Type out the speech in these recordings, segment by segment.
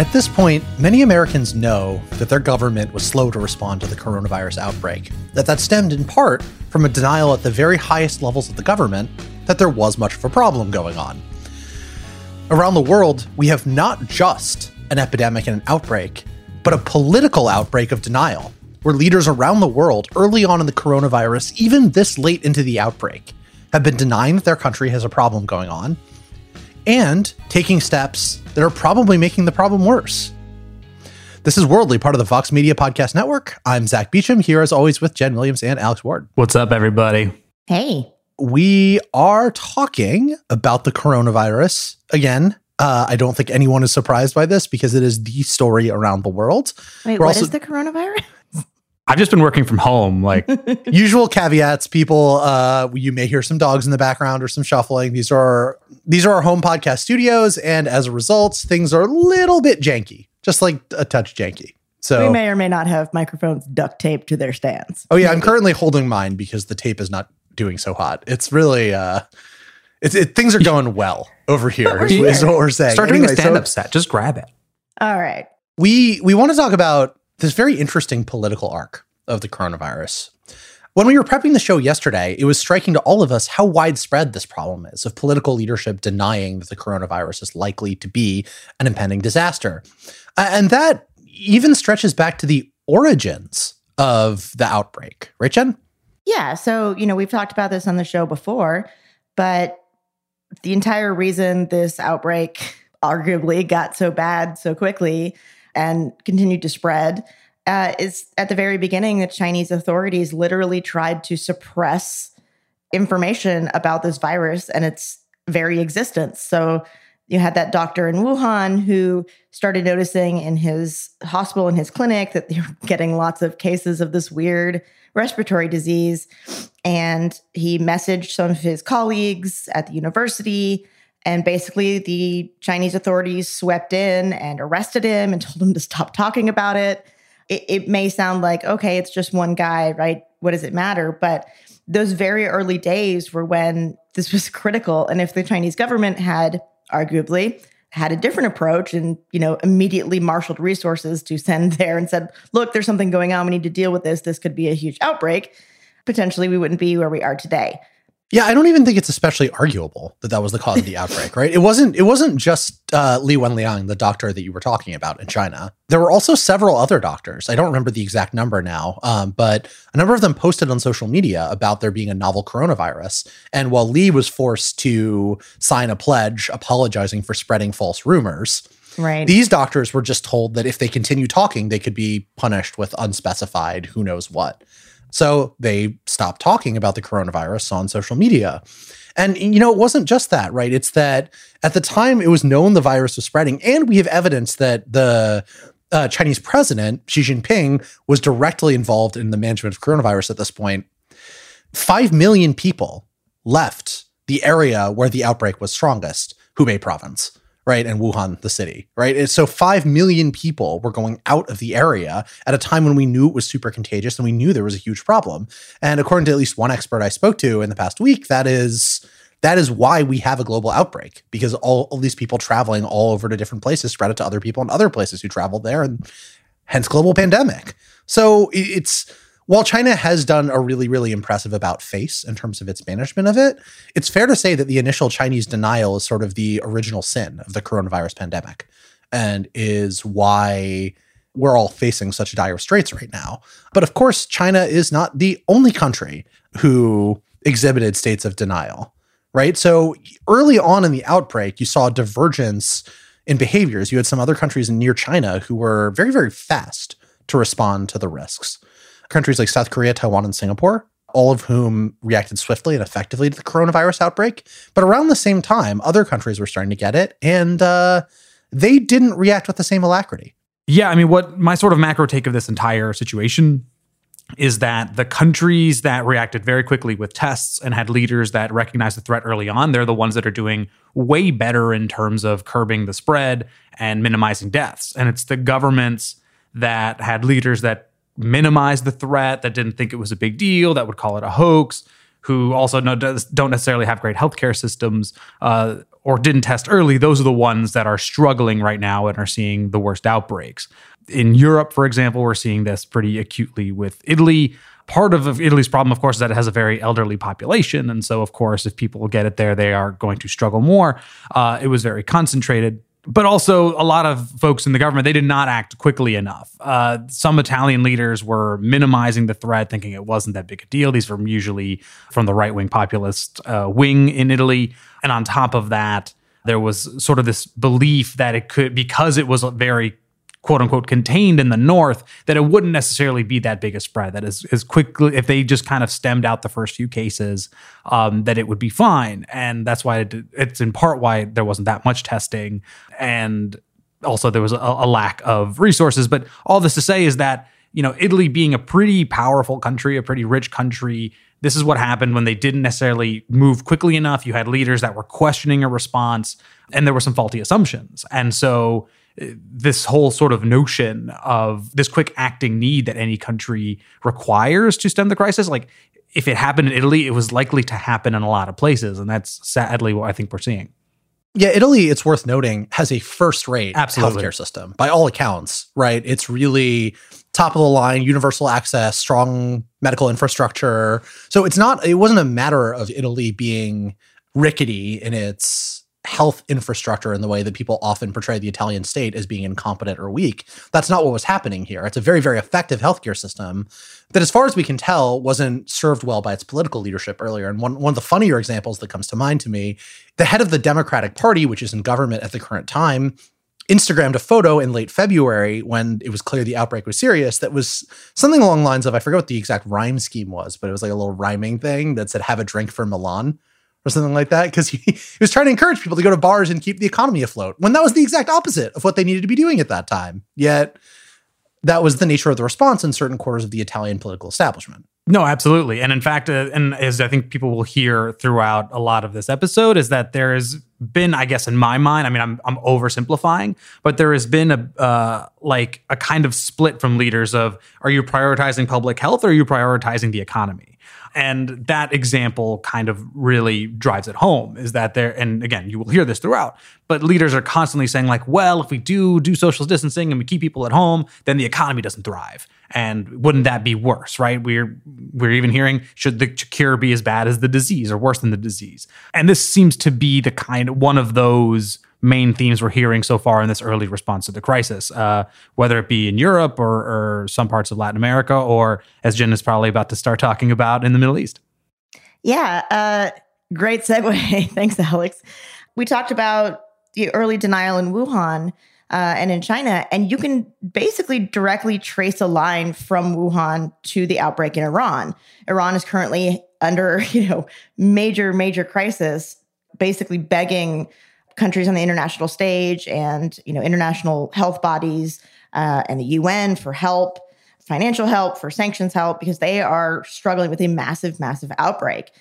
At this point, many Americans know that their government was slow to respond to the coronavirus outbreak, that that stemmed in part from a denial at the very highest levels of the government that there was much of a problem going on. Around the world, we have not just an epidemic and an outbreak, but a political outbreak of denial, where leaders around the world early on in the coronavirus, even this late into the outbreak, have been denying that their country has a problem going on and taking steps that are probably making the problem worse. This is Worldly, part of the Vox Media Podcast Network. I'm Zack Beauchamp, here as always with Jenn Williams and Alex Ward. What's up, everybody? Hey. We are talking about the coronavirus again. Uh, I don't think anyone is surprised by this because it is the story around the world. Wait, We're what also- is the coronavirus? I've just been working from home. Like, usual caveats people uh you may hear some dogs in the background or some shuffling these are these are our home podcast studios and as a result things are a little bit janky just like a touch janky so We may or may not have microphones duct taped to their stands. oh yeah i'm currently holding mine because the tape is not doing so hot it's really uh it's it, things are going well over here is, is what we're saying start doing Anyway, a so- stand up set. Just grab it. All right. we we want to talk about this very interesting political arc of the coronavirus. When we were prepping the show yesterday, it was striking to all of us how widespread this problem is of political leadership denying that the coronavirus is likely to be an impending disaster. And that even stretches back to the origins of the outbreak, right, Jenn? Yeah. So, you know, we've talked about this on the show before, but the entire reason this outbreak arguably got so bad so quickly and continued to spread uh, is at the very beginning, the Chinese authorities literally tried to suppress information about this virus and its very existence. So, you had that doctor in Wuhan who started noticing in his hospital, in his clinic, that they were getting lots of cases of this weird respiratory disease. And he messaged some of his colleagues at the university. And basically, the Chinese authorities swept in and arrested him and told him to stop talking about it. It, it may sound like, okay, it's just one guy, right? What does it matter? But those very early days were when this was critical. And if the Chinese government had arguably had a different approach and you know immediately marshaled resources to send there and said look there's something going on we need to deal with this this could be a huge outbreak potentially we wouldn't be where we are today Yeah, I don't even think it's especially arguable that that was the cause of the outbreak, right? It wasn't. It wasn't just uh, Li Wenliang, the doctor that you were talking about in China. There were also several other doctors. I don't remember the exact number now, um, but a number of them posted on social media about there being a novel coronavirus. And while Li was forced to sign a pledge apologizing for spreading false rumors, right these doctors were just told that if they continue talking, they could be punished with unspecified who knows what. So they stopped talking about the coronavirus on social media. And, you know, it wasn't just that, right? It's that at the time it was known the virus was spreading, and we have evidence that the uh, Chinese president, Xi Jinping, was directly involved in the management of coronavirus at this point. Five million people left the area where the outbreak was strongest, Hubei province right? And Wuhan, the city, right? And so five million people were going out of the area at a time when we knew it was super contagious and we knew there was a huge problem. And according to at least one expert I spoke to in the past week, that is That is why we have a global outbreak because all, all these people traveling all over to different places spread it to other people in other places who traveled there, and hence global pandemic. So it's while China has done a really, really impressive about face in terms of its management of it, it's fair to say that the initial Chinese denial is sort of the original sin of the coronavirus pandemic and is why we're all facing such dire straits right now. But of course, China is not the only country who exhibited states of denial, right? So early on in the outbreak, you saw a divergence in behaviors. You had some other countries near China who were very, very fast to respond to the risks. Countries like South Korea, Taiwan, and Singapore, all of whom reacted swiftly and effectively to the coronavirus outbreak. But around the same time, other countries were starting to get it, and uh, they didn't react with the same alacrity. Yeah, I mean, what my sort of macro take of this entire situation is that the countries that reacted very quickly with tests and had leaders that recognized the threat early on, they're the ones that are doing way better in terms of curbing the spread and minimizing deaths. And it's the governments that had leaders that minimized the threat, that didn't think it was a big deal, that would call it a hoax, who also don't necessarily have great healthcare systems, uh, or didn't test early, those are the ones that are struggling right now and are seeing the worst outbreaks. In Europe, for example, we're seeing this pretty acutely with Italy. Part of Italy's problem, of course, is that it has a very elderly population. And so, of course, if people get it there, they are going to struggle more. Uh, it was very concentrated but also a lot of folks in the government they did not act quickly enough. Uh, some italian leaders were minimizing the threat thinking it wasn't that big a deal. These were usually from the right-wing populist uh, wing in italy. And on top of that there was sort of this belief that it could because it was very quote unquote contained in the north that it wouldn't necessarily be that big a spread. That is as quickly if they just kind of stemmed out the first few cases um, that it would be fine. And that's why it, it's in part why there wasn't that much testing. And also there was a, a lack of resources. But all this to say is that you know italy being a pretty powerful country a pretty rich country this is what happened when they didn't necessarily move quickly enough. You had leaders that were questioning a response and there were some faulty assumptions. And so this whole sort of notion of this quick acting need that any country requires to stem the crisis like if it happened in Italy it was likely to happen in a lot of places and that's sadly what I think we're seeing yeah, Italy, it's worth noting, has a first rate healthcare system by all accounts, right? It's really top of the line, universal access, strong medical infrastructure. So it's not, it wasn't a matter of Italy being rickety in its health infrastructure in the way that people often portray the Italian state as being incompetent or weak. That's not what was happening here. It's a very, very effective healthcare system that, as far as we can tell, wasn't served well by its political leadership earlier. And one, one of the funnier examples that comes to mind to me the head of the Democratic Party, which is in government at the current time, Instagrammed a photo in late February when it was clear the outbreak was serious that was something along the lines of I forget what the exact rhyme scheme was, but it was like a little rhyming thing that said, Have a drink for Milan or something like that because he, he, was trying to encourage people to go to bars and keep the economy afloat when that was the exact opposite of what they needed to be doing at that time. Yet that was the nature of the response in certain quarters of the Italian political establishment. No, absolutely. And in fact, uh, and as I think people will hear throughout a lot of this episode, is that there has been, I guess, in my mind, I mean, I'm, I'm oversimplifying, but there has been a, uh, like a kind of split from leaders of, are you prioritizing public health or are you prioritizing the economy? And that example kind of really drives it home is that there, and again, you will hear this throughout, but leaders are constantly saying, like, well, if we do do social distancing and we keep people at home, then the economy doesn't thrive. And wouldn't that be worse, right? We're we're even hearing should the cure be as bad as the disease or worse than the disease? And this seems to be the kind one of those main themes we're hearing so far in this early response to the crisis, uh, whether it be in Europe or, or some parts of Latin America, or as Jenn is probably about to start talking about in the Middle East. Yeah, uh, great segue. Thanks, Alex. We talked about the early denial in Wuhan. Uh, and in China. And you can basically directly trace a line from Wuhan to the outbreak in Iran. Iran is currently under, you know, major, major crisis, basically begging countries on the international stage and you know international health bodies uh, and the UN for help, financial help, for sanctions help, because they are struggling with a massive, massive outbreak.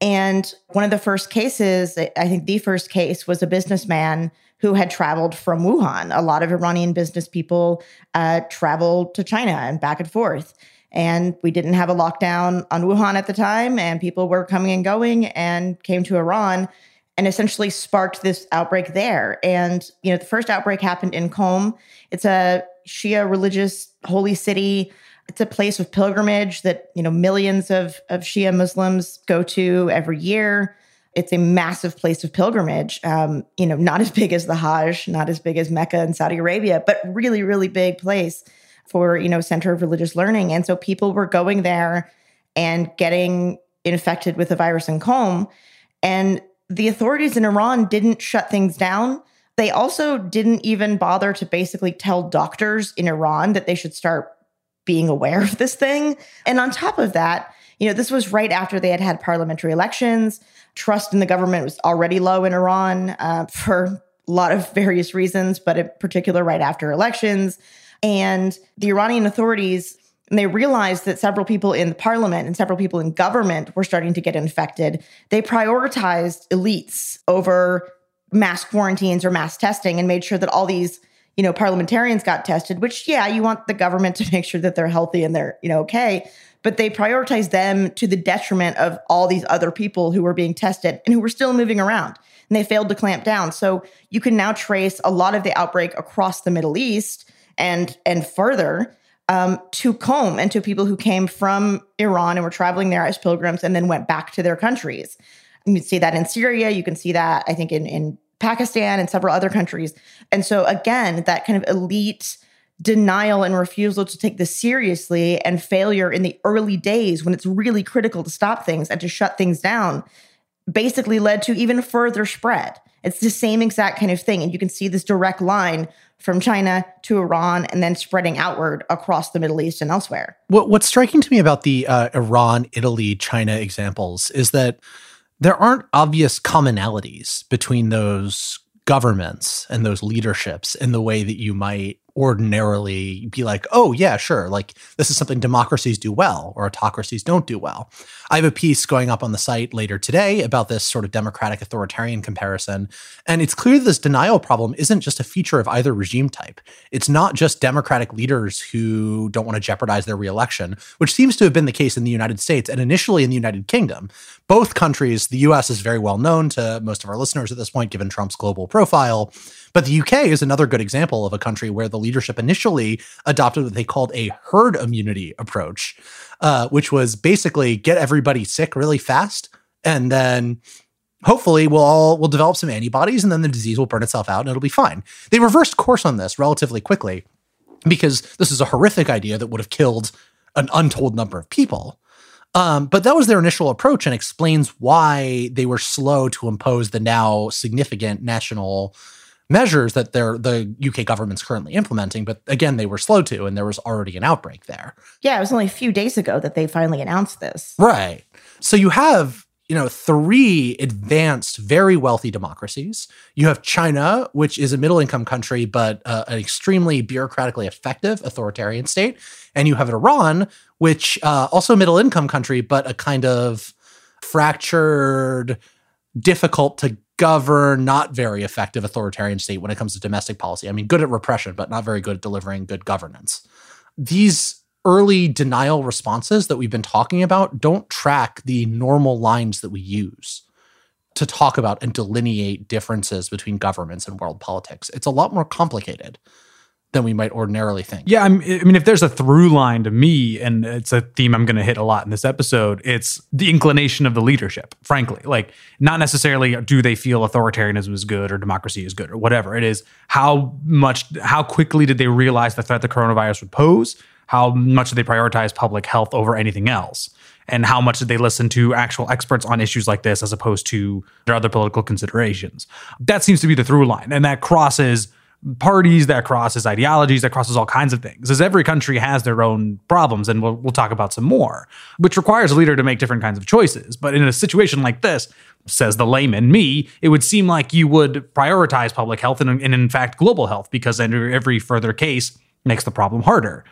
And one of the first cases, I think the first case, was a businessman who had traveled from Wuhan. A lot of Iranian business people uh, travel to China and back and forth. And we didn't have a lockdown on Wuhan at the time, and people were coming and going and came to Iran and essentially sparked this outbreak there. And, you know, the first outbreak happened in Qom. It's a Shia religious holy city. It's a place of pilgrimage that, you know, millions of, of Shia Muslims go to every year. It's a massive place of pilgrimage. Um, you know, not as big as the Hajj, not as big as Mecca and Saudi Arabia, but really, really big place for, you know, center of religious learning. And so people were going there and getting infected with the virus in Qom. And the authorities in Iran didn't shut things down. They also didn't even bother to basically tell doctors in Iran that they should start being aware of this thing. And on top of that, you know, this was right after they had had parliamentary elections. Trust in the government was already low in Iran uh, for a lot of various reasons, but in particular, right after elections. And the Iranian authorities and they realized that several people in the parliament and several people in government were starting to get infected. They prioritized elites over mass quarantines or mass testing and made sure that all these you know parliamentarians got tested which yeah you want the government to make sure that they're healthy and they're you know okay. But they prioritized them to the detriment of all these other people who were being tested and who were still moving around. And they failed to clamp down. So you can now trace a lot of the outbreak across the middle east and and further um, to Qom and to people who came from Iran and were traveling there as pilgrims and then went back to their countries. You can see that in Syria. You can see that, I think, in, in Pakistan and several other countries. And so, again, that kind of elite denial and refusal to take this seriously and failure in the early days when it's really critical to stop things and to shut things down basically led to even further spread. It's the same exact kind of thing. And you can see this direct line from China to Iran and then spreading outward across the Middle East and elsewhere. What, what's striking to me about the uh, Iran, Italy, China examples is that there aren't obvious commonalities between those governments and those leaderships in the way that you might ordinarily be like, oh, yeah, sure. Like this is something democracies do well or autocracies don't do well. I have a piece going up on the site later today about this sort of democratic authoritarian comparison. And it's clear this denial problem isn't just a feature of either regime type. It's not just democratic leaders who don't want to jeopardize their reelection, which seems to have been the case in the United States and initially in the United Kingdom. Both countries, the US is very well known to most of our listeners at this point, given Trump's global profile. But the UK is another good example of a country where the leadership initially adopted what they called a herd immunity approach, uh, which was basically get everybody sick really fast and then hopefully we'll all we'll develop some antibodies and then the disease will burn itself out and it'll be fine. They reversed course on this relatively quickly because this is a horrific idea that would have killed an untold number of people. Um, but that was their initial approach and explains why they were slow to impose the now significant national measures that they're the UK government's currently implementing, but again, they were slow to, and there was already an outbreak there. Yeah, it was only a few days ago that they finally announced this. Right. So you have you know three advanced very wealthy democracies you have china which is a middle income country but uh, an extremely bureaucratically effective authoritarian state and you have iran which uh, also a middle income country but a kind of fractured difficult to govern, not very effective authoritarian state when it comes to domestic policy. I mean, good at repression, but not very good at delivering good governance. These early denial responses that we've been talking about don't track the normal lines that we use to talk about and delineate differences between governments and world politics. It's a lot more complicated than we might ordinarily think. Yeah, I'm, i mean, if there's a through line to me, and it's a theme I'm going to hit a lot in this episode, it's the inclination of the leadership. Frankly, like not necessarily do they feel authoritarianism is good or democracy is good or whatever. It is how much, how quickly did they realize the threat the coronavirus would pose? How much did they prioritize public health over anything else? And how much did they listen to actual experts on issues like this as opposed to their other political considerations? That seems to be the through line, and that crosses parties, that crosses ideologies, that crosses all kinds of things. As every country has their own problems, and we'll, we'll talk about some more, which requires a leader to make different kinds of choices. But in a situation like this, says the layman, me, it would seem like you would prioritize public health and, and in fact, global health, because every further case makes the problem harder.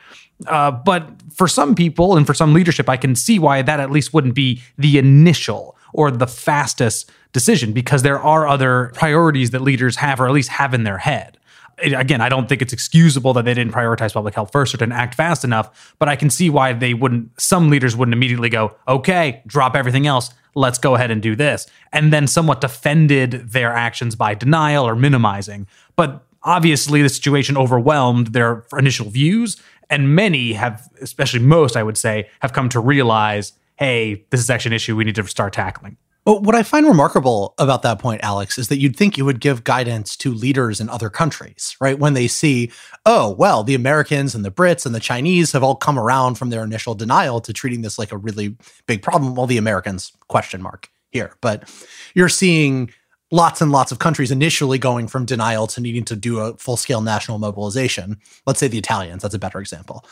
Uh, but for some people and for some leadership, I can see why that at least wouldn't be the initial or the fastest decision because there are other priorities that leaders have or at least have in their head again, I don't think it's excusable that they didn't prioritize public health first or didn't act fast enough, but I can see why they wouldn't, some leaders wouldn't immediately go, okay, drop everything else. Let's go ahead and do this. And then somewhat defended their actions by denial or minimizing. But obviously, the situation overwhelmed their initial views. And many have, especially most, I would say, have come to realize hey, this is actually an issue we need to start tackling. What I find remarkable about that point, Alex, is that you'd think you would give guidance to leaders in other countries, right? When they see, oh, well, the Americans and the Brits and the Chinese have all come around from their initial denial to treating this like a really big problem. Well, the Americans, question mark here. But you're seeing lots and lots of countries initially going from denial to needing to do a full scale national mobilization. Let's say the Italians, that's a better example.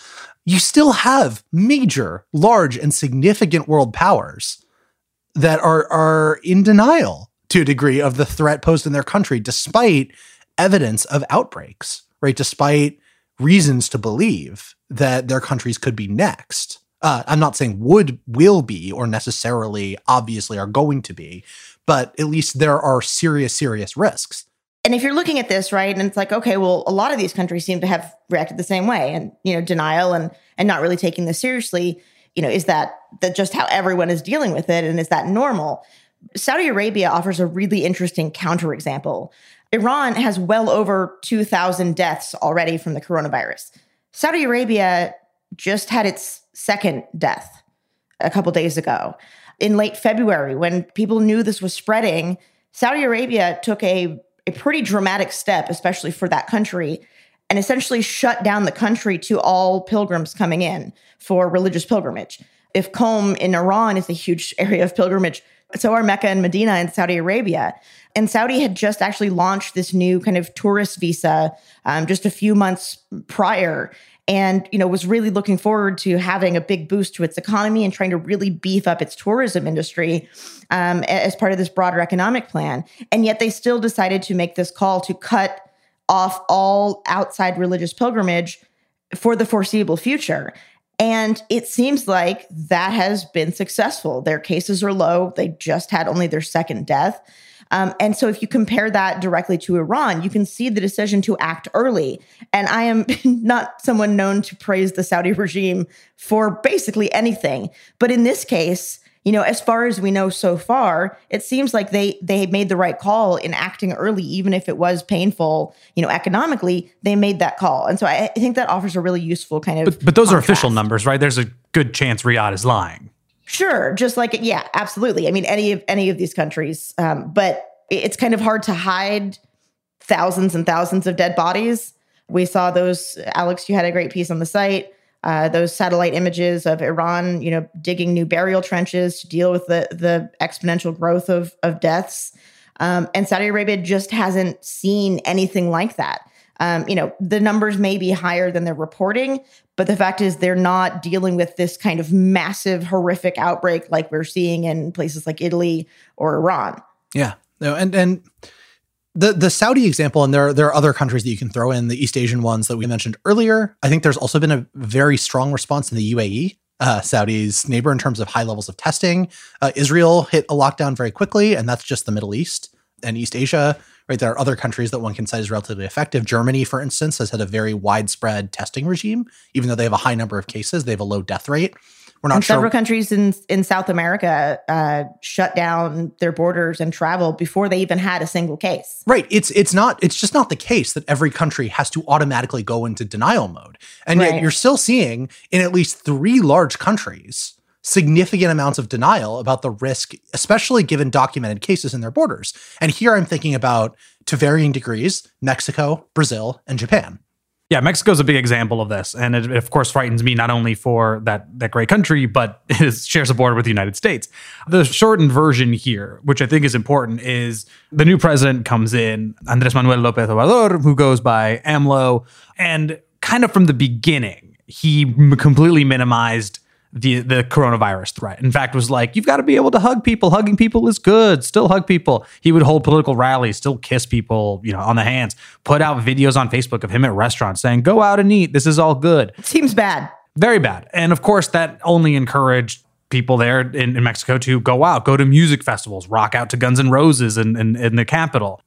You still have major, large, and significant world powers that are are in denial to a degree of the threat posed in their country, despite evidence of outbreaks, right? Despite reasons to believe that their countries could be next. Uh, I'm not saying would, will be, or necessarily obviously are going to be, but at least there are serious, serious risks. And if you're looking at this, right, and it's like, okay, well, a lot of these countries seem to have reacted the same way, and you know, denial and and not really taking this seriously you know, is that that just how everyone is dealing with it, and is that normal? Saudi Arabia offers a really interesting counterexample. Iran has well over 2,000 deaths already from the coronavirus. Saudi Arabia just had its second death a couple days ago. In late February, when people knew this was spreading, Saudi Arabia took a, a pretty dramatic step, especially for that country, and essentially shut down the country to all pilgrims coming in for religious pilgrimage. If Qom in Iran is a huge area of pilgrimage, so are Mecca and Medina in Saudi Arabia. And Saudi had just actually launched this new kind of tourist visa um, just a few months prior and you know was really looking forward to having a big boost to its economy and trying to really beef up its tourism industry um, as part of this broader economic plan and yet they still decided to make this call to cut off all outside religious pilgrimage for the foreseeable future. And it seems like that has been successful. Their cases are low. They just had only their second death. Um, and so, if you compare that directly to Iran, you can see the decision to act early. And I am not someone known to praise the Saudi regime for basically anything. But in this case, you know, as far as we know so far, it seems like they they made the right call in acting early, even if it was painful. You know, economically, they made that call, and so I, I think that offers a really useful kind of. But, but those contrast. are official numbers, right? There's a good chance Riyadh is lying. Sure, just like yeah, absolutely. I mean, any of any of these countries, um, but it's kind of hard to hide thousands and thousands of dead bodies. We saw those. Alex, you had a great piece on the site uh, those satellite images of Iran, you know, digging new burial trenches to deal with the the exponential growth of of deaths. Um, and Saudi Arabia just hasn't seen anything like that. Um, you know, the numbers may be higher than they're reporting, but the fact is they're not dealing with this kind of massive, horrific outbreak like we're seeing in places like Italy or Iran. Yeah, no, and and the the Saudi example, and there are, there are other countries that you can throw in, the East Asian ones that we mentioned earlier. I think there's also been a very strong response in the UAE, uh, Saudi's neighbor, in terms of high levels of testing. Uh, Israel hit a lockdown very quickly, and that's just the Middle East and East Asia. Right, there are other countries that one can cite as relatively effective. Germany, for instance, has had a very widespread testing regime, even though they have a high number of cases, they have a low death rate. We're not and sure. Several countries in in South America uh, shut down their borders and travel before they even had a single case. Right. It's it's not. It's just not the case that every country has to automatically go into denial mode, and right. yet you're still seeing in at least three large countries significant amounts of denial about the risk, especially given documented cases in their borders. And here I'm thinking about, to varying degrees, Mexico, Brazil, and Japan. Yeah, Mexico is a big example of this, and it, of course frightens me not only for that that great country, but it shares a border with the United States. The shortened version here, which I think is important, is the new president comes in, Andres Manuel López Obrador, who goes by AMLO, and kind of from the beginning, he completely minimized the the coronavirus threat. In fact, was like, you've got to be able to hug people. Hugging people is good. Still hug people. He would hold political rallies, still kiss people, you know, on the hands. Put out videos on Facebook of him at restaurants saying, "Go out and eat. This is all good." Seems bad. Very bad. And of course, that only encouraged people there in, in Mexico to go out, go to music festivals, rock out to Guns N' Roses in, in, in the capital.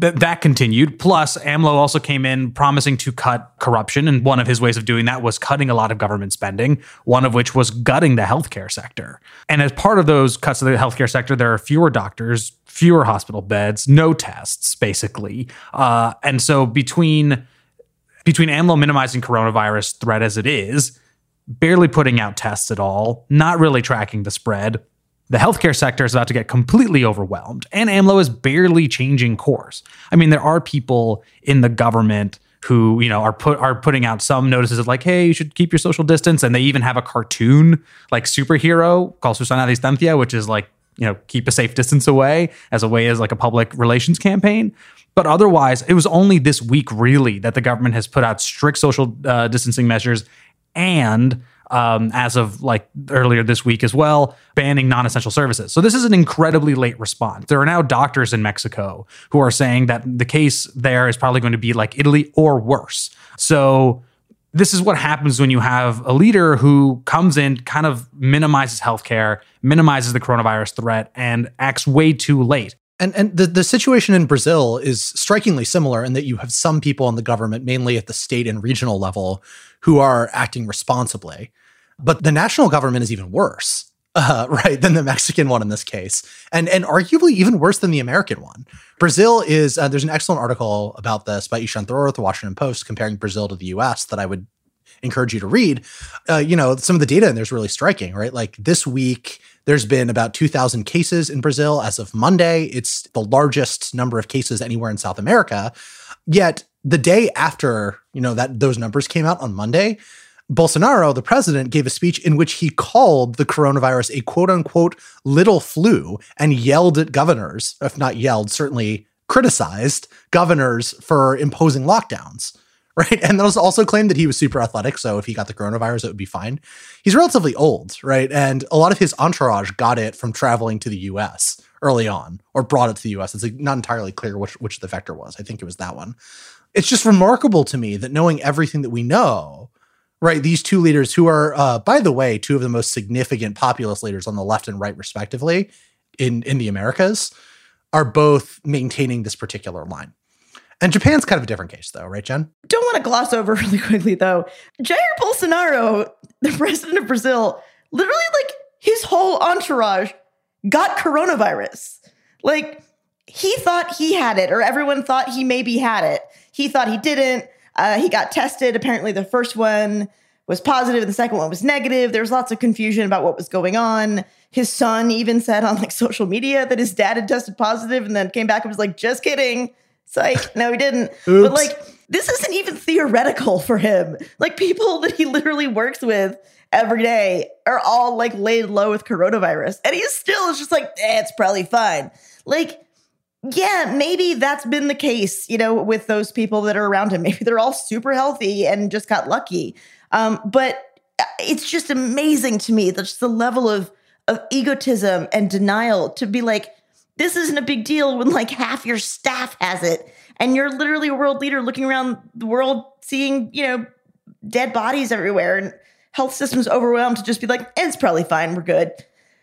th- that continued. Plus, AMLO also came in promising to cut corruption. And one of his ways of doing that was cutting a lot of government spending, one of which was gutting the healthcare sector. And as part of those cuts to the healthcare sector, there are fewer doctors, fewer hospital beds, no tests, basically. Uh, and so between between AMLO minimizing coronavirus threat as it is, barely putting out tests at all, not really tracking the spread, the healthcare sector is about to get completely overwhelmed, and AMLO is barely changing course. I mean, there are people in the government who you know are put are putting out some notices of like, hey, you should keep your social distance, and they even have a cartoon like superhero called Susana Distancia, which is like you know keep a safe distance away as a way as like a public relations campaign. But otherwise, it was only this week really that the government has put out strict social uh, distancing measures and um, as of like earlier this week as well, banning non essential services. So this is an incredibly late response. There are now doctors in Mexico who are saying that the case there is probably going to be like Italy or worse. So this is what happens when you have a leader who comes in, kind of minimizes healthcare, minimizes the coronavirus threat, and acts way too late. And and the, the situation in Brazil is strikingly similar in that you have some people in the government, mainly at the state and regional level, who are acting responsibly. But the national government is even worse, uh, right, than the Mexican one in this case, and and arguably even worse than the American one. Brazil is uh, there's an excellent article about this by Ishan Tharoor at the Washington Post comparing Brazil to the U.S. that I would encourage you to read. Uh, you know, some of the data in there is really striking, right? Like this week, there's been about 2,000 cases in Brazil as of Monday. It's the largest number of cases anywhere in South America. Yet the day after, you know, that those numbers came out on Monday, Bolsonaro, the president, gave a speech in which he called the coronavirus a quote unquote little flu and yelled at governors, if not yelled, certainly criticized governors for imposing lockdowns. Right. And those also claimed that he was super athletic. So if he got the coronavirus, it would be fine. He's relatively old. Right. And a lot of his entourage got it from traveling to the US early on or brought it to the US. It's not entirely clear which, which the vector was. I think it was that one. It's just remarkable to me that knowing everything that we know, right? These two leaders, who are, uh, by the way, two of the most significant populist leaders on the left and right, respectively, in in the Americas, are both maintaining this particular line. And Japan's kind of a different case, though, right, Jenn? Don't want to gloss over really quickly, though. Jair Bolsonaro, the president of Brazil, literally, like his whole entourage got coronavirus. Like he thought he had it, or everyone thought he maybe had it. He thought he didn't. Uh, he got tested. Apparently, the first one was and the second one was negative. There was lots of confusion about what was going on. His son even said on like social media that his dad had tested positive, and then came back and was like, "Just kidding." It's like, no, he didn't. but like, this isn't even theoretical for him. Like, people that he literally works with every day are all like laid low with coronavirus, and he still is just like, eh, it's probably fine. Like, yeah, maybe that's been the case, you know, with those people that are around him. Maybe they're all super healthy and just got lucky. Um, but uh, it's just amazing to me that just the level of of egotism and denial to be like, this isn't a big deal when like half your staff has it, and you're literally a world leader looking around the world, seeing you know dead bodies everywhere and health systems overwhelmed to just be like, it's probably fine, we're good.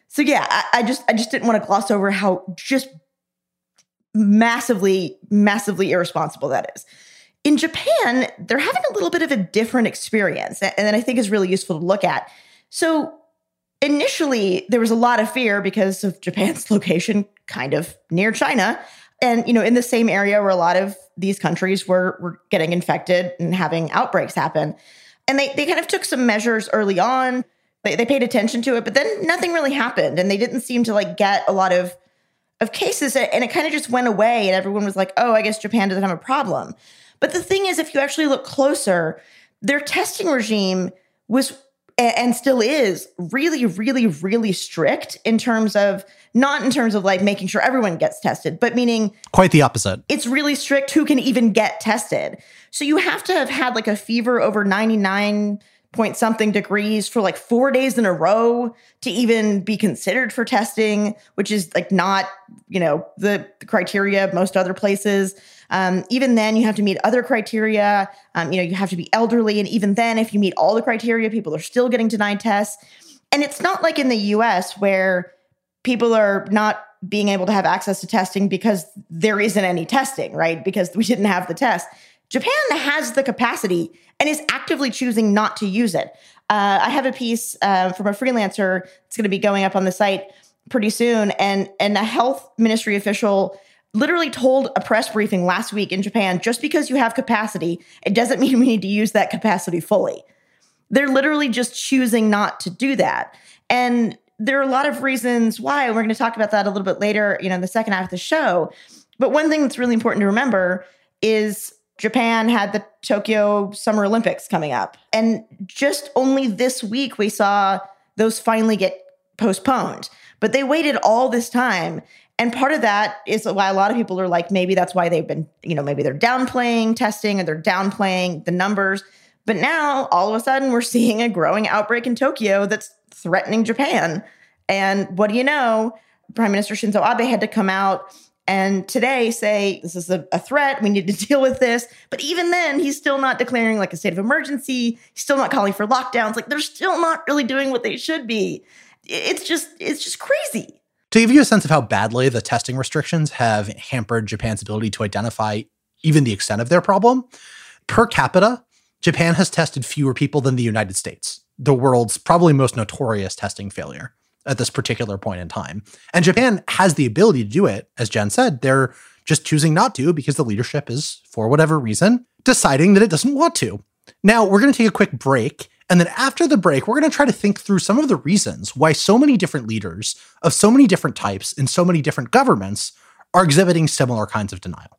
So yeah, I, I just I just didn't want to gloss over how just massively, massively irresponsible that is. In Japan, they're having a little bit of a different experience, and then I think is really useful to look at. So, initially, there was a lot of fear because of Japan's location, kind of near China, and you know, in the same area where a lot of these countries were were getting infected and having outbreaks happen. And they they kind of took some measures early on. They, they paid attention to it, but then nothing really happened, and they didn't seem to like get a lot of of cases and it kind of just went away and everyone was like oh i guess japan doesn't have a problem. But the thing is if you actually look closer their testing regime was and still is really really really strict in terms of not in terms of like making sure everyone gets tested but meaning quite the opposite. it's really strict who can even get tested? So you have to have had like a fever over 99 point something degrees for like four days in a row to even be considered for testing, which is like not, you know, the, the criteria of most other places. Um, even then, you have to meet other criteria. Um, you know, you have to be elderly. And even then, if you meet all the criteria, people are still getting denied tests. And it's not like in the US where people are not being able to have access to testing because there isn't any testing, right? Because we didn't have the test. Japan has the capacity and is actively choosing not to use it. Uh, I have a piece uh, from a freelancer. It's going to be going up on the site pretty soon, and and a health ministry official literally told a press briefing last week in Japan just because you have capacity, it doesn't mean we need to use that capacity fully. They're literally just choosing not to do that. And there are a lot of reasons why. We're going to talk about that a little bit later, you know, in the second half of the show. But one thing that's really important to remember is Japan had the Tokyo Summer Olympics coming up. And just only this week, we saw those finally get postponed. But they waited all this time. And part of that is why a lot of people are like, maybe that's why they've been, you know, maybe they're downplaying testing or they're downplaying the numbers. But now all of a sudden we're seeing a growing outbreak in Tokyo that's threatening Japan. And what do you know? Prime Minister Shinzo Abe had to come out and today say this is a, a, threat we need to deal with this. But even then he's still not declaring like a state of emergency. He's still not calling for lockdowns. Like they're still not really doing what they should be. It's just it's just crazy. To give you a sense of how badly the testing restrictions have hampered japan's ability to identify even the extent of their problem per capita japan has tested fewer people than the united states the world's probably most notorious testing failure at this particular point in time. And Japan has the ability to do it. As Jenn said, they're just choosing not to because the leadership is, for whatever reason, deciding that it doesn't want to. Now, we're going to take a quick break. And then after the break, we're going to try to think through some of the reasons why so many different leaders of so many different types in so many different governments are exhibiting similar kinds of denial.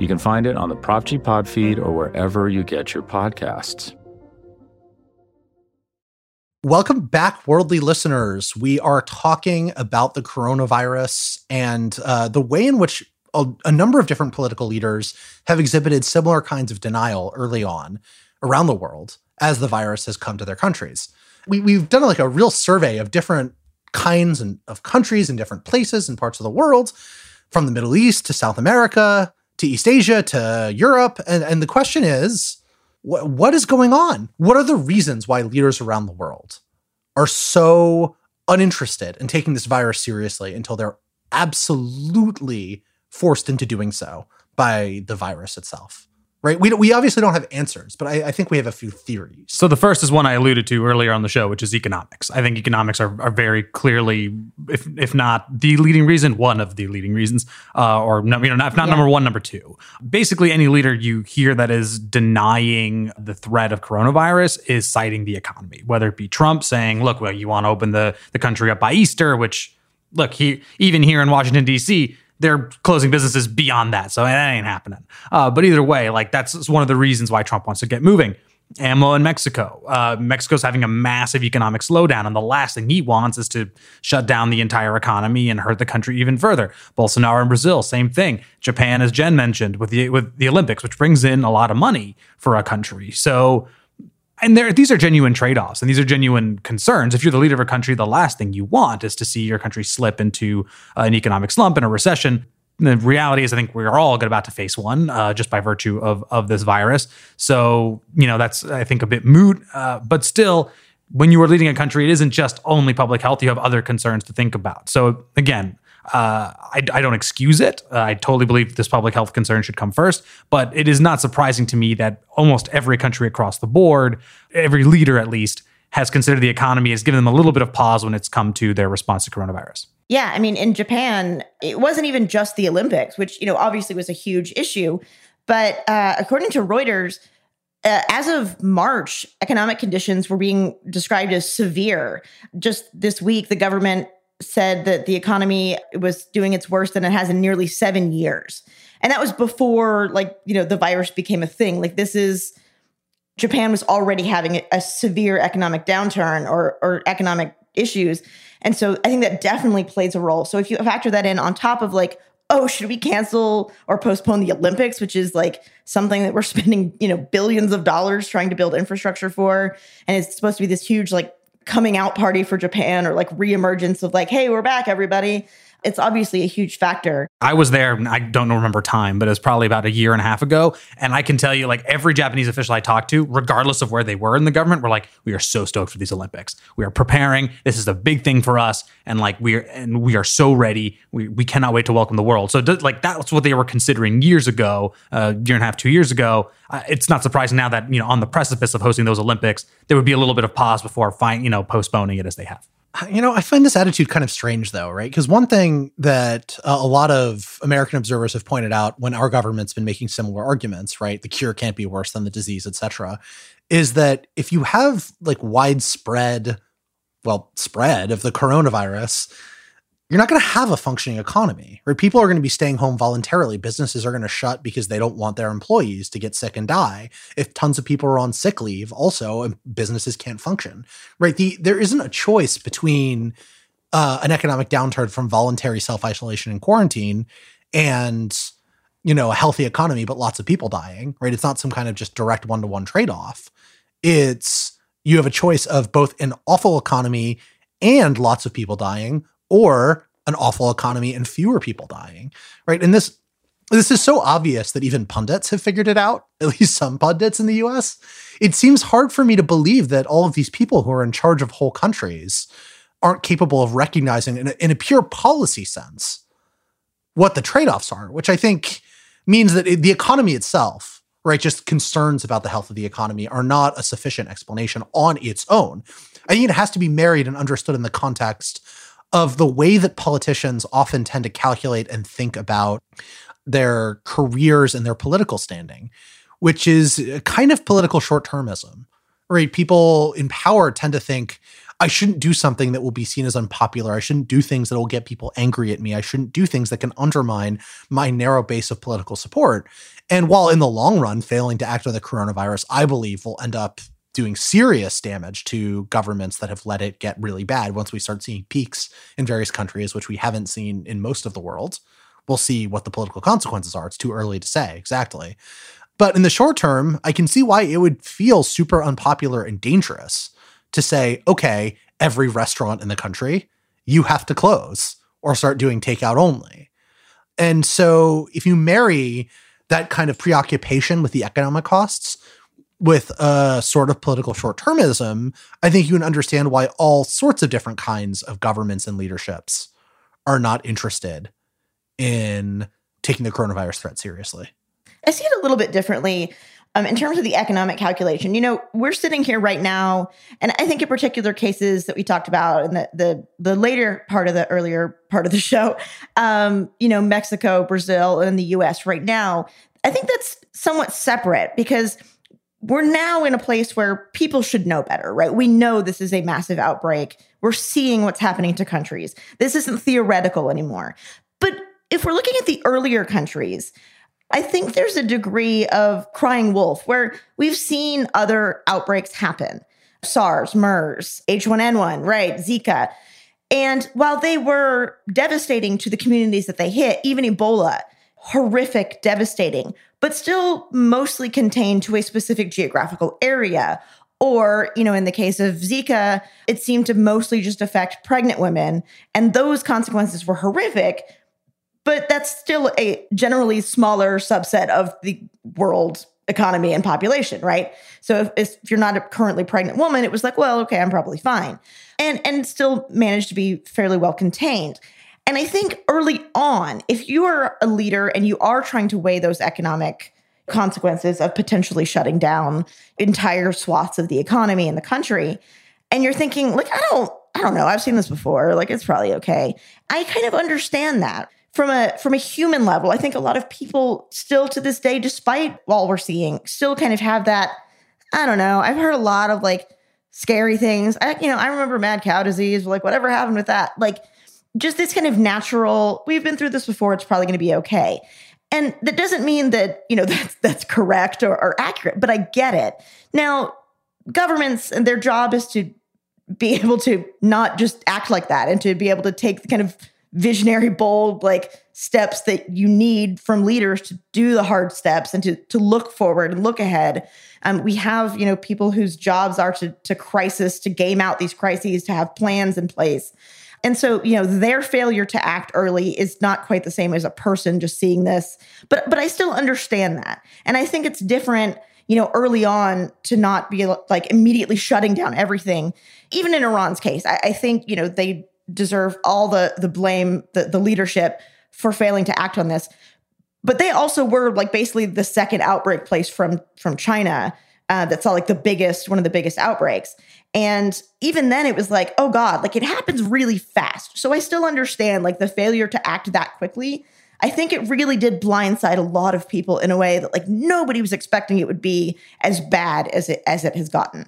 You can find it on the Prop G Pod feed or wherever you get your podcasts. Welcome back, worldly listeners. We are talking about the coronavirus and uh, the way in which a, a, number of different political leaders have exhibited similar kinds of denial early on around the world as the virus has come to their countries. We, we've done like a real survey of different kinds and of countries in different places and parts of the world, from the Middle East to South America to East Asia to Europe. And, and the question is wh- what is going on? What are the reasons why leaders around the world are so uninterested in taking this virus seriously until they're absolutely forced into doing so by the virus itself? Right? We, we obviously don't have answers, but I, I, think we have a few theories. So the first is one I alluded to earlier on the show, which is economics. I think economics are, are very clearly, if if not the leading reason, one of the leading reasons, uh, or you know, not, if not yeah. number one, number two. Basically, any leader you hear that is denying the threat of coronavirus is citing the economy, whether it be Trump saying, "Look, well, you want to open the the country up by Easter," which look, he even here in Washington D.C they're closing businesses beyond that. So that ain't happening. Uh, but either way, like that's one of the reasons why Trump wants to get moving. AMLO in Mexico. Uh, Mexico's having a massive economic slowdown, and the last thing he wants is to shut down the entire economy and hurt the country even further. Bolsonaro in Brazil, same thing. Japan, as Jenn mentioned, with the with the Olympics, which brings in a lot of money for a country. So and there, these are genuine trade-offs and these are genuine concerns. If you're the leader of a country, the last thing you want is to see your country slip into uh, an economic slump and a recession. The reality is, I think we're all about to face one uh, just by virtue of of this virus. So, you know, that's I think a bit moot. Uh, but still, when you are leading a country, it isn't just only public health. You have other concerns to think about. So, again, uh, I, I, don't excuse it. Uh, I totally believe this public health concern should come first, but it is not surprising to me that almost every country across the board, every leader at least, has considered the economy has given them a little bit of pause when it's come to their response to coronavirus. Yeah, I mean, in Japan, it wasn't even just the Olympics, which you know obviously was a huge issue, but uh, according to Reuters. Uh, as of March, economic conditions were being described as severe. Just this week, the government said that the economy was doing its worst than it has in nearly seven years. And that was before, like, you know, the virus became a thing. Like, this is Japan was already having a severe economic downturn or, or economic issues. And so I think that definitely plays a role. So if you factor that in on top of like, oh, should we cancel or postpone the Olympics, which is like something that we're spending, you know, billions of dollars trying to build infrastructure for. And it's supposed to be this huge like coming out party for Japan or like reemergence of like, hey, we're back, everybody it's obviously a huge factor. I was there, I don't remember time, but it was probably about a year and a half ago. And I can tell you, like every Japanese official I talked to, regardless of where they were in the government, were like, we are so stoked for these Olympics. We are preparing. This is a big thing for us. And like we are and we are so ready. We, we cannot wait to welcome the world. So like that's what they were considering years ago, a uh, year and a half, two years ago. Uh, it's not surprising now that, you know, on the precipice of hosting those Olympics, there would be a little bit of pause before fine, you know, postponing it as they have. You know, I find this attitude kind of strange, though, right? Because one thing that uh, a lot of American observers have pointed out when our government's been making similar arguments, right? The cure can't be worse than the disease, et cetera, is that if you have like widespread, well, spread of the coronavirus, you're not going to have a functioning economy, right? People are going to be staying home voluntarily. Businesses are going to shut because they don't want their employees to get sick and die. If tons of people are on sick leave, also businesses can't function, right? The there isn't a choice between uh, an economic downturn from voluntary self isolation and quarantine and you know a healthy economy, but lots of people dying, right? It's not some kind of just direct one to one trade off. It's you have a choice of both an awful economy and lots of people dying or an awful economy and fewer people dying, right? And this this is so obvious that even pundits have figured it out, at least some pundits in the US. It seems hard for me to believe that all of these people who are in charge of whole countries aren't capable of recognizing in a, in a pure policy sense what the trade-offs are, which I think means that it, the economy itself, right, just concerns about the health of the economy are not a sufficient explanation on its own. I think it has to be married and understood in the context of the way that politicians often tend to calculate and think about their careers and their political standing, which is a kind of political short termism, right? People in power tend to think, I shouldn't do something that will be seen as unpopular. I shouldn't do things that will get people angry at me. I shouldn't do things that can undermine my narrow base of political support. And while in the long run, failing to act on the coronavirus, I believe will end up doing serious damage to governments that have let it get really bad. Once we start seeing peaks in various countries, which we haven't seen in most of the world, we'll see what the political consequences are. It's too early to say exactly. But in the short term, I can see why it would feel super unpopular and dangerous to say, okay, every restaurant in the country, you have to close or start doing takeout only. And so if you marry that kind of preoccupation with the economic costs with a sort of political short termism, I think you can understand why all sorts of different kinds of governments and leaderships are not interested in taking the coronavirus threat seriously. I see it a little bit differently. Um, in terms of the economic calculation, you know, we're sitting here right now, and I think in particular cases that we talked about in the the, the later part of the earlier part of the show, um, you know, Mexico, Brazil, and the U.S. right now, I think that's somewhat separate because we're now in a place where people should know better, right? We know this is a massive outbreak. We're seeing what's happening to countries. This isn't theoretical anymore. But if we're looking at the earlier countries, I think there's a degree of crying wolf where we've seen other outbreaks happen SARS, MERS, H1N1, right? Zika. And while they were devastating to the communities that they hit, even Ebola, horrific, devastating, but still mostly contained to a specific geographical area. Or, you know, in the case of Zika, it seemed to mostly just affect pregnant women. And those consequences were horrific, but that's still a generally smaller subset of the world economy and population, right? So if, if, you're not a currently pregnant woman, it was like, well, okay, I'm probably fine. And and still managed to be fairly well contained. And I think early on, if you are a leader and you are trying to weigh those economic consequences of potentially shutting down entire swaths of the economy in the country, and you're thinking, like, I don't, I don't know, I've seen this before, like it's probably okay. I kind of understand that. From a from a human level, I think a lot of people still to this day, despite all we're seeing, still kind of have that. I don't know. I've heard a lot of like scary things. I, you know, I remember mad cow disease, like whatever happened with that. Like just this kind of natural, we've been through this before, it's probably going to be okay. And that doesn't mean that, you know, that's that's correct or, or accurate, but I get it. Now, governments and their job is to be able to not just act like that and to be able to take the kind of visionary, bold, like steps that you need from leaders to do the hard steps and to to look forward and look ahead. Um, we have, you know, people whose jobs are to to crisis, to game out these crises, to have plans in place. And so, you know, their failure to act early is not quite the same as a person just seeing this. But but I still understand that. And I think it's different, you know, early on to not be like immediately shutting down everything. Even in Iran's case, I, I think, you know, they deserve all the the blame, the, the leadership for failing to act on this. But they also were like basically the second outbreak place from from China uh, that saw like the biggest, one of the biggest outbreaks. And even then, it was like, oh God, like it happens really fast. So I still understand like the failure to act that quickly. I think it really did blindside a lot of people in a way that like nobody was expecting it would be as bad as it as it has gotten.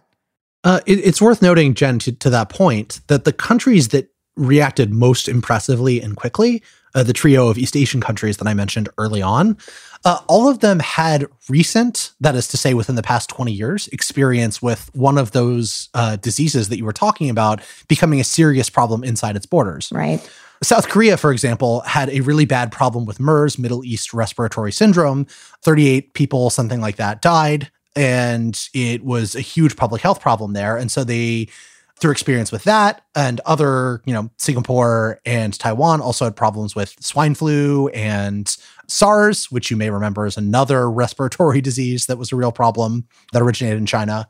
Uh, it, it's worth noting, Jenn, to, to that point, that the countries that reacted most impressively and quickly, uh, the trio of East Asian countries that I mentioned early on, uh, all of them had recent, that is to say, within the past 20 years, experience with one of those uh, diseases that you were talking about becoming a serious problem inside its borders. Right. South Korea, for example, had a really bad problem with MERS, Middle East Respiratory Syndrome. 38 people, something like that, died. And it was a huge public health problem there. And so they through experience with that and other, you know, Singapore and Taiwan also had problems with swine flu and SARS, which you may remember is another respiratory disease that was a real problem that originated in China.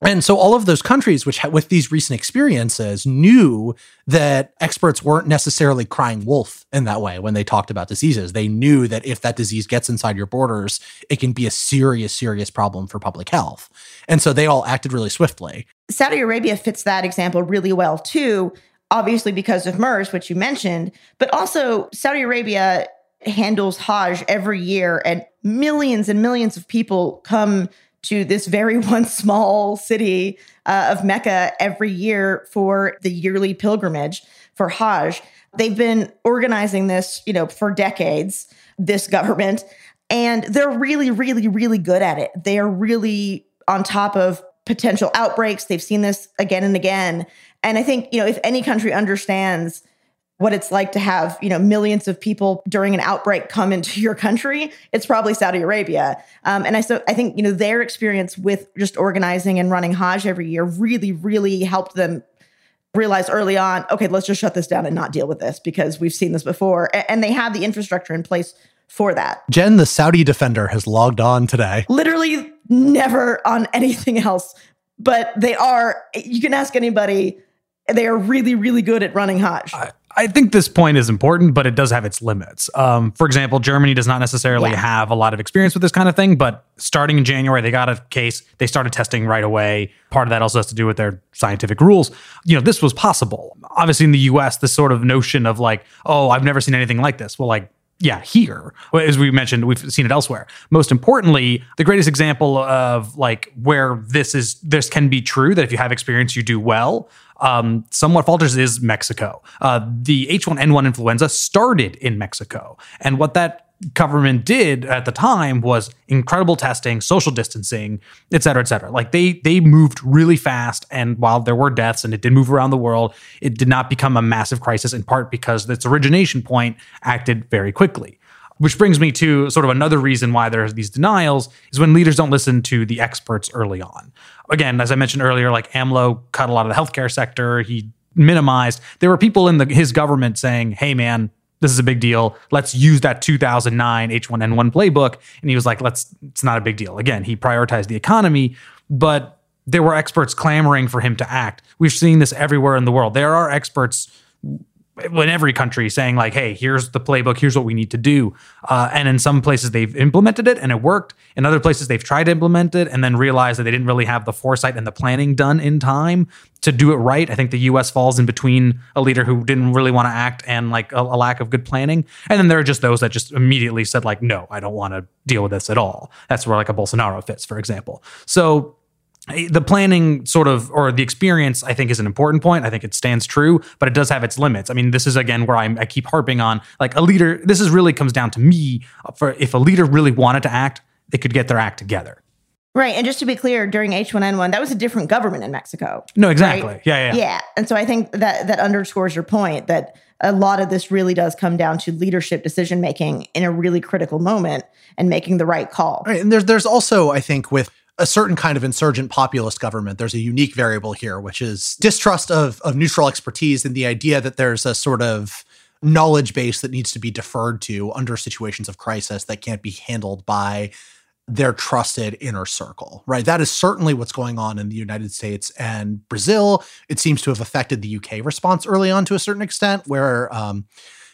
And so all of those countries which had with these recent experiences knew that experts weren't necessarily crying wolf in that way when they talked about diseases. They knew that if that disease gets inside your borders, it can be a serious serious problem for public health. And so they all acted really swiftly. Saudi Arabia fits that example really well too, obviously because of MERS which you mentioned, but also Saudi Arabia handles Hajj every year and millions and millions of people come to this very one small city uh, of Mecca every year for the yearly pilgrimage for Hajj. They've been organizing this, you know, for decades, this government, and they're really, really, really good at it. They are really on top of potential outbreaks. They've seen this again and again. And I think, you know, if any country understands what it's like to have you know millions of people during an outbreak come into your country it's probably saudi arabia. Um, and i so i think you know their experience with just organizing and running hajj every year really really helped them realize early on okay let's just shut this down and not deal with this because we've seen this before. And they have the infrastructure in place for that. Jenn the saudi defender has logged on today. Literally never on anything else but they are you can ask anybody they are really, really good at running Hajj. I, I think this point is important, but it does have its limits. Um, for example, Germany does not necessarily yeah. have a lot of experience with this kind of thing, but starting in January, they got a case. They started testing right away. Part of that also has to do with their scientific rules. You know, this was possible. Obviously, in the US, this sort of notion of like, oh, I've never seen anything like this. Well, like, yeah, here, as we mentioned, we've seen it elsewhere. Most importantly, the greatest example of like where this is, this can be true that if you have experience, you do well um, somewhat falters is Mexico. Uh, the H1N1 influenza started in Mexico. And what that government did at the time was incredible testing, social distancing, et cetera, et cetera. Like they they moved really fast, and while there were deaths and it did move around the world, it did not become a massive crisis. In part because its origination point acted very quickly. Which brings me to sort of another reason why there's these denials is when leaders don't listen to the experts early on. Again, as I mentioned earlier, like AMLO cut a lot of the healthcare sector. He minimized. There were people in the, his government saying, "Hey, man, this is a big deal. Let's use that 2009 H1N1 playbook." And he was like, "Let's. It's not a big deal." Again, he prioritized the economy, but there were experts clamoring for him to act. We've seen this everywhere in the world. There are experts in every country saying like hey here's the playbook here's what we need to do uh, and in some places they've implemented it and it worked in other places they've tried to implement it and then realized that they didn't really have the foresight and the planning done in time to do it right. I think the us falls in between a leader who didn't really want to act and like a, a lack of good planning. And then there are just those that just immediately said like no i don't want to deal with this at all. That's where like a bolsonaro fits for example. So the planning sort of or the experience i think is an important point i think it stands true but it does have its limits i mean this is again where I'm, i keep harping on like a leader this is really comes down to me for if a leader really wanted to act they could get their act together Right. And just to be clear, during H1N1, that was a different government in Mexico. No, exactly. right? Yeah, yeah. Yeah. And so I think that that underscores your point that a lot of this really does come down to leadership decision making in a really critical moment and making the right call. Right. And there's there's also, I think, with a certain kind of insurgent populist government, there's a unique variable here, which is distrust of, of neutral expertise and the idea that there's a sort of knowledge base that needs to be deferred to under situations of crisis that can't be handled by their trusted inner circle, right? That is certainly what's going on in the United States and Brazil. It seems to have affected the UK response early on to a certain extent, where um,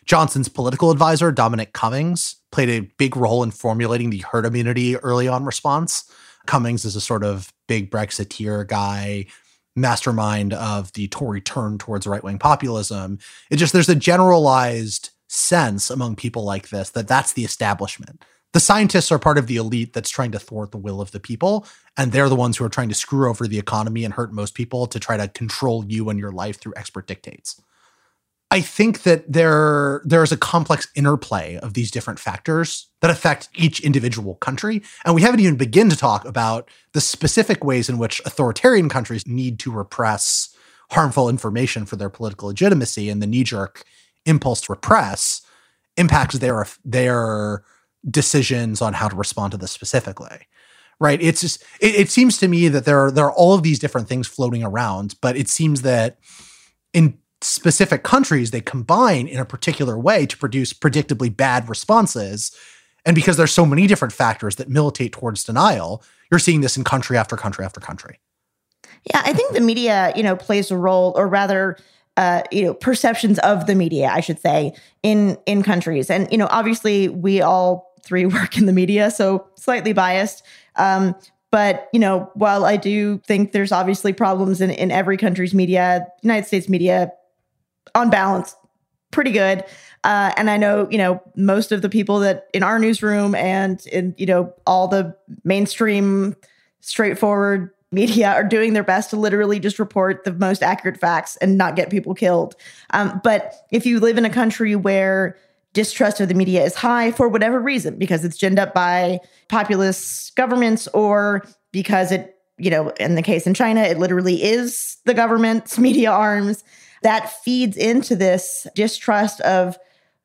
Johnson's political advisor, Dominic Cummings, played a big role in formulating the herd immunity early on response. Cummings is a sort of big Brexiteer guy, mastermind of the Tory turn towards right wing populism. It just, there's a generalized sense among people like this that that's the establishment. The scientists are part of the elite that's trying to thwart the will of the people. And they're the ones who are trying to screw over the economy and hurt most people to try to control you and your life through expert dictates. I think that there there's a complex interplay of these different factors that affect each individual country, and we haven't even begun to talk about the specific ways in which authoritarian countries need to repress harmful information for their political legitimacy, and the knee-jerk impulse to repress impacts their their decisions on how to respond to this specifically. Right? It's just it, it seems to me that there are there are all of these different things floating around, but it seems that in specific countries they combine in a particular way to produce predictably bad responses. And because there's so many different factors that militate towards denial, you're seeing this in country after country after country. Yeah, I think the media, you know, plays a role, or rather, uh, you know, perceptions of the media, I should say, in in countries. And you know, obviously, we all three work in the media, so slightly biased. Um, but you know, while I do think there's obviously problems in in every country's media, United States media on balance, pretty good. Uh, and I know, you know, most of the people that in our newsroom and in, you know, all the mainstream, straightforward media are doing their best to literally just report the most accurate facts and not get people killed. Um, but if you live in a country where distrust of the media is high for whatever reason, because it's ginned up by populist governments or because it, you know, in the case in China, it literally is the government's media arms that feeds into this distrust of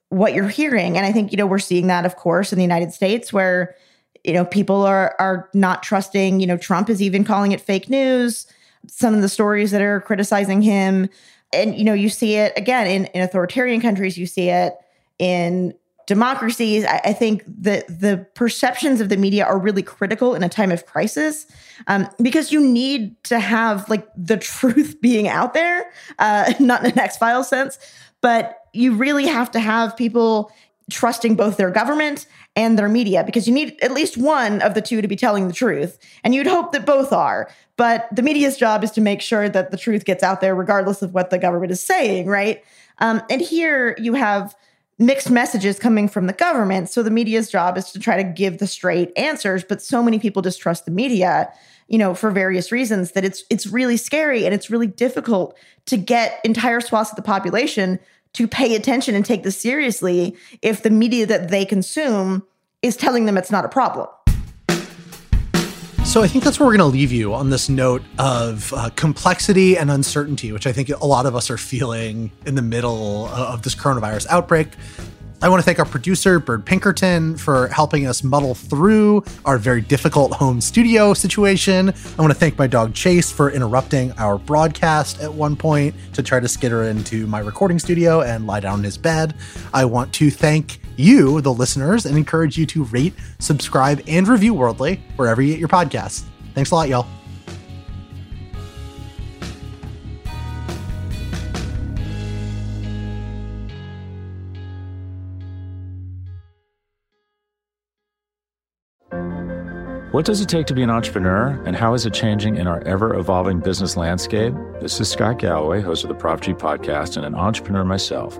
what you're hearing. And I think, you know, we're seeing that, of course, in the United States where, you know, people are are not trusting, you know, Trump is even calling it fake news. Some of the stories that are criticizing him. And, you know, you see it again in, in authoritarian countries, you see it in democracies, I, I, think the the perceptions of the media are really critical in a time of crisis um, because you need to have like the truth being out there, uh, not in an X file sense, but you really have to have people trusting both their government and their media because you need at least one of the two to be telling the truth. And you'd hope that both are. But the media's job is to make sure that the truth gets out there, regardless of what the government is saying, right? Um, and here you have mixed messages coming from the government. So the media's job is to try to give the straight answers, but so many people distrust the media, you know, for various reasons that it's it's really scary and it's really difficult to get entire swaths of the population to pay attention and take this seriously if the media that they consume is telling them it's not a problem. So I think that's where we're going to leave you on this note of uh, complexity and uncertainty, which I think a lot of us are feeling in the middle of this coronavirus outbreak. I want to thank our producer, Bird Pinkerton, for helping us muddle through our very difficult home studio situation. I want to thank my dog, Chase, for interrupting our broadcast at one point to try to skitter into my recording studio and lie down in his bed. I want to thank you, the listeners, and encourage you to rate, subscribe, and review Worldly wherever you get your podcasts. Thanks a lot, y'all. What does it take to be an entrepreneur, and how is it changing in our ever evolving business landscape? This is Scott Galloway, host of the Prop G podcast, and an entrepreneur myself.